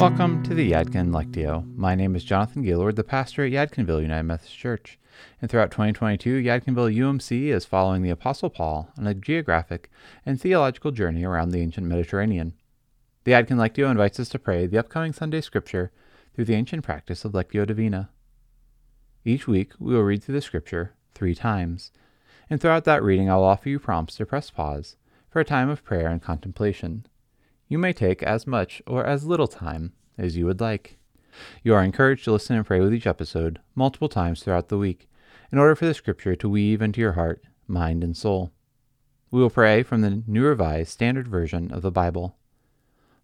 Welcome to the Yadkin Lectio. My name is Jonathan Gaylord, the pastor at Yadkinville United Methodist Church. And throughout 2022, Yadkinville UMC is following the Apostle Paul on a geographic and theological journey around the ancient Mediterranean. The Yadkin Lectio invites us to pray the upcoming Sunday Scripture through the ancient practice of Lectio Divina. Each week, we will read through the Scripture three times, and throughout that reading, I'll offer you prompts to press pause for a time of prayer and contemplation. You may take as much or as little time as you would like. You are encouraged to listen and pray with each episode multiple times throughout the week in order for the Scripture to weave into your heart, mind, and soul. We will pray from the New Revised Standard Version of the Bible.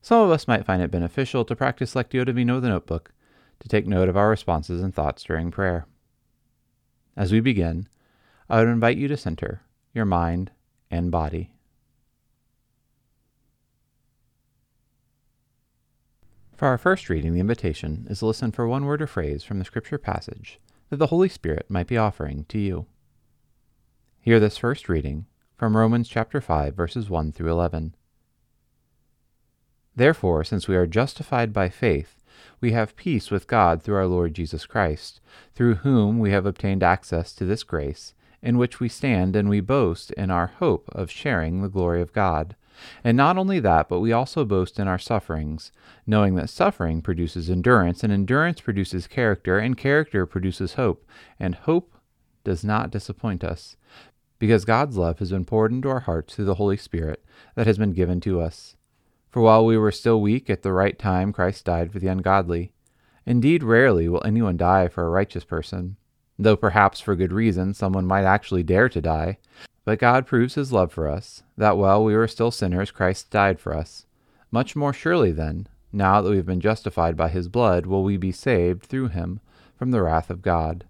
Some of us might find it beneficial to practice Lectio Divina a notebook to take note of our responses and thoughts during prayer. As we begin, I would invite you to center your mind and body. For our first reading, the invitation is to listen for one word or phrase from the scripture passage that the Holy Spirit might be offering to you. Hear this first reading from Romans chapter 5 verses 1 through 11. Therefore, since we are justified by faith, we have peace with God through our Lord Jesus Christ, through whom we have obtained access to this grace, in which we stand and we boast in our hope of sharing the glory of God. And not only that, but we also boast in our sufferings, knowing that suffering produces endurance, and endurance produces character, and character produces hope, and hope does not disappoint us, because God's love has been poured into our hearts through the Holy Spirit that has been given to us. For while we were still weak, at the right time Christ died for the ungodly. Indeed, rarely will anyone die for a righteous person, though perhaps for good reason someone might actually dare to die. But God proves his love for us, that while we were still sinners, Christ died for us. Much more surely, then, now that we have been justified by his blood, will we be saved through him from the wrath of God.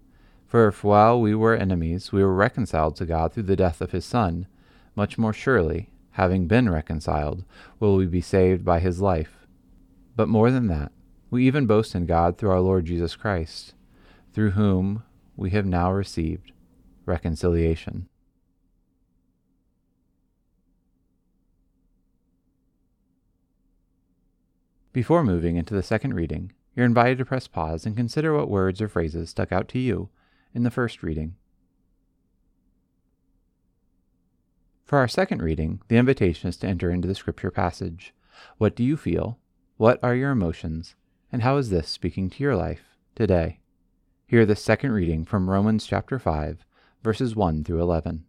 For if while we were enemies, we were reconciled to God through the death of his Son, much more surely, having been reconciled, will we be saved by his life. But more than that, we even boast in God through our Lord Jesus Christ, through whom we have now received reconciliation. Before moving into the second reading, you're invited to press pause and consider what words or phrases stuck out to you in the first reading. For our second reading, the invitation is to enter into the scripture passage. What do you feel? What are your emotions? And how is this speaking to your life today? Hear the second reading from Romans chapter 5, verses 1 through 11.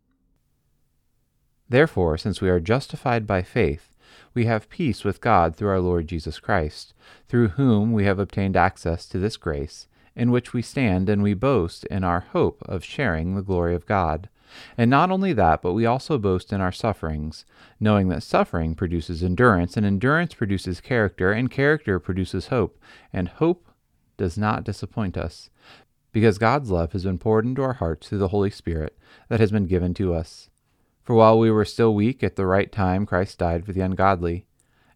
Therefore, since we are justified by faith, we have peace with God through our Lord Jesus Christ, through whom we have obtained access to this grace, in which we stand and we boast in our hope of sharing the glory of God. And not only that, but we also boast in our sufferings, knowing that suffering produces endurance, and endurance produces character, and character produces hope, and hope does not disappoint us, because God's love has been poured into our hearts through the Holy Spirit that has been given to us. For while we were still weak, at the right time Christ died for the ungodly.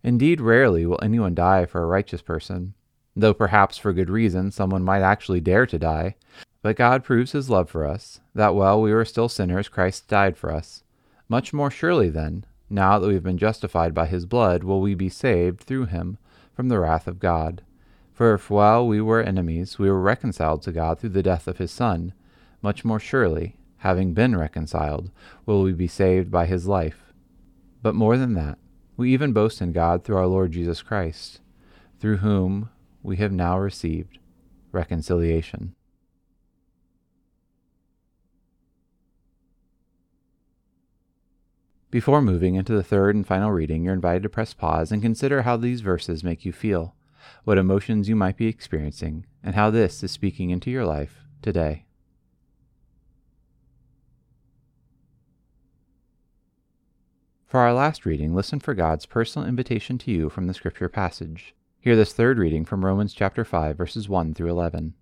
Indeed, rarely will anyone die for a righteous person, though perhaps for good reason someone might actually dare to die. But God proves his love for us, that while we were still sinners, Christ died for us. Much more surely, then, now that we have been justified by his blood, will we be saved through him from the wrath of God. For if while we were enemies, we were reconciled to God through the death of his Son, much more surely, having been reconciled, will we be saved by his life. But more than that, we even boast in God through our Lord Jesus Christ, through whom we have now received reconciliation. Before moving into the third and final reading, you're invited to press pause and consider how these verses make you feel, what emotions you might be experiencing, and how this is speaking into your life today. For our last reading, listen for God's personal invitation to you from the scripture passage. Hear this third reading from Romans chapter 5 verses 1 through 11.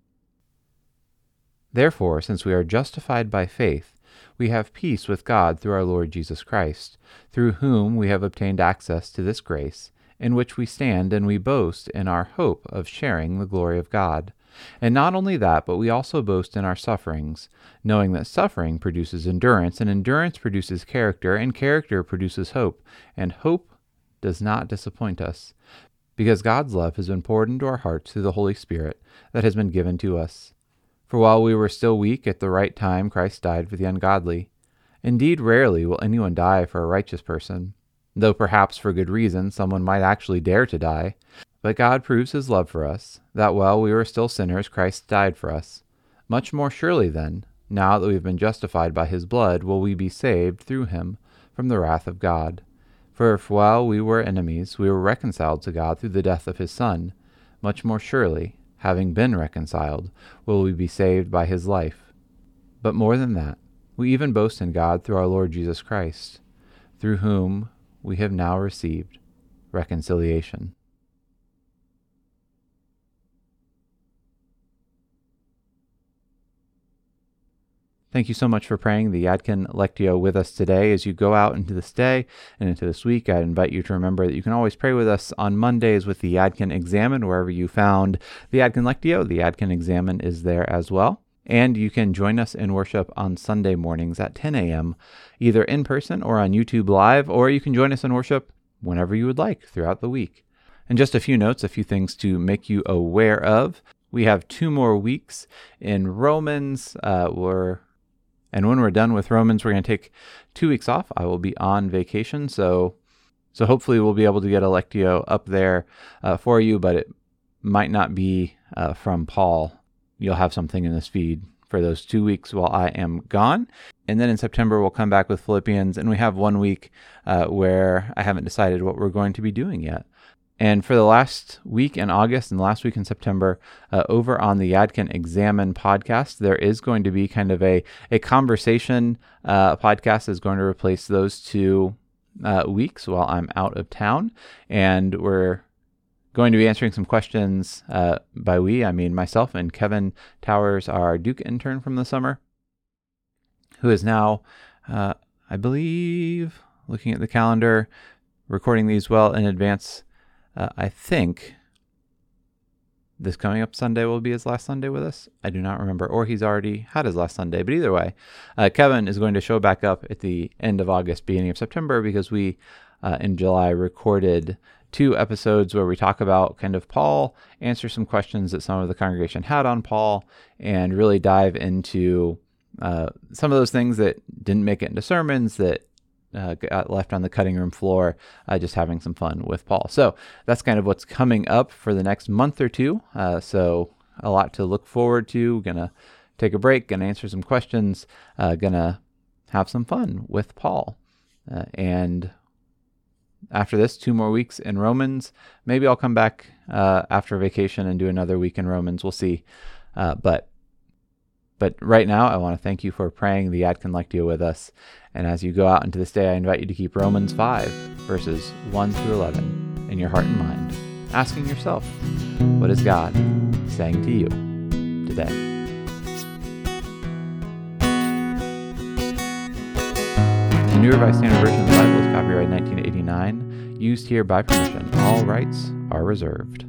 Therefore, since we are justified by faith, we have peace with God through our Lord Jesus Christ, through whom we have obtained access to this grace, in which we stand and we boast in our hope of sharing the glory of God. And not only that, but we also boast in our sufferings, knowing that suffering produces endurance, and endurance produces character, and character produces hope, and hope does not disappoint us, because God's love has been poured into our hearts through the Holy Spirit that has been given to us. For while we were still weak, at the right time Christ died for the ungodly. Indeed, rarely will anyone die for a righteous person, though perhaps for good reason someone might actually dare to die. But God proves his love for us, that while we were still sinners, Christ died for us. Much more surely, then, now that we have been justified by his blood, will we be saved through him from the wrath of God. For if while we were enemies we were reconciled to God through the death of his Son, much more surely, having been reconciled, will we be saved by his life. But more than that, we even boast in God through our Lord Jesus Christ, through whom we have now received reconciliation. Thank you so much for praying the Yadkin Lectio with us today. As you go out into this day and into this week, I invite you to remember that you can always pray with us on Mondays with the Yadkin Examen, wherever you found the Yadkin Lectio. The Yadkin Examen is there as well. And you can join us in worship on Sunday mornings at 10 a.m., either in person or on YouTube Live, or you can join us in worship whenever you would like throughout the week. And just a few notes, a few things to make you aware of. We have two more weeks in Romans. Uh, we're and when we're done with Romans, we're going to take two weeks off. I will be on vacation, so so hopefully we'll be able to get a lectio up there uh, for you, but it might not be uh, from Paul. You'll have something in this feed for those two weeks while I am gone. And then in September, we'll come back with Philippians, and we have one week uh, where I haven't decided what we're going to be doing yet. And for the last week in August and the last week in September, uh, over on the Yadkin Examen podcast, there is going to be kind of a, a conversation uh, podcast is going to replace those two uh, weeks while I'm out of town. And we're going to be answering some questions uh, by we, I mean myself and Kevin Towers, our Duke intern from the summer, who is now, uh, I believe, looking at the calendar, recording these well in advance uh, I think this coming up Sunday will be his last Sunday with us. I do not remember, or he's already had his last Sunday. But either way, uh, Kevin is going to show back up at the end of August, beginning of September, because we uh, in July recorded two episodes where we talk about kind of Paul, answer some questions that some of the congregation had on Paul, and really dive into uh, some of those things that didn't make it into sermons that uh, got left on the cutting room floor, uh, just having some fun with Paul. So that's kind of what's coming up for the next month or two. Uh, so a lot to look forward to. Gonna take a break, gonna answer some questions, uh, gonna have some fun with Paul. Uh, and after this, two more weeks in Romans. Maybe I'll come back uh, after vacation and do another week in Romans. We'll see. but but right now, I want to thank you for praying the Yadkin Lectio with us. And as you go out into this day, I invite you to keep Romans 5, verses 1 through 11, in your heart and mind, asking yourself, what is God saying to you today? The New Revised Standard Version of the Bible is copyright 1989, used here by permission. All rights are reserved.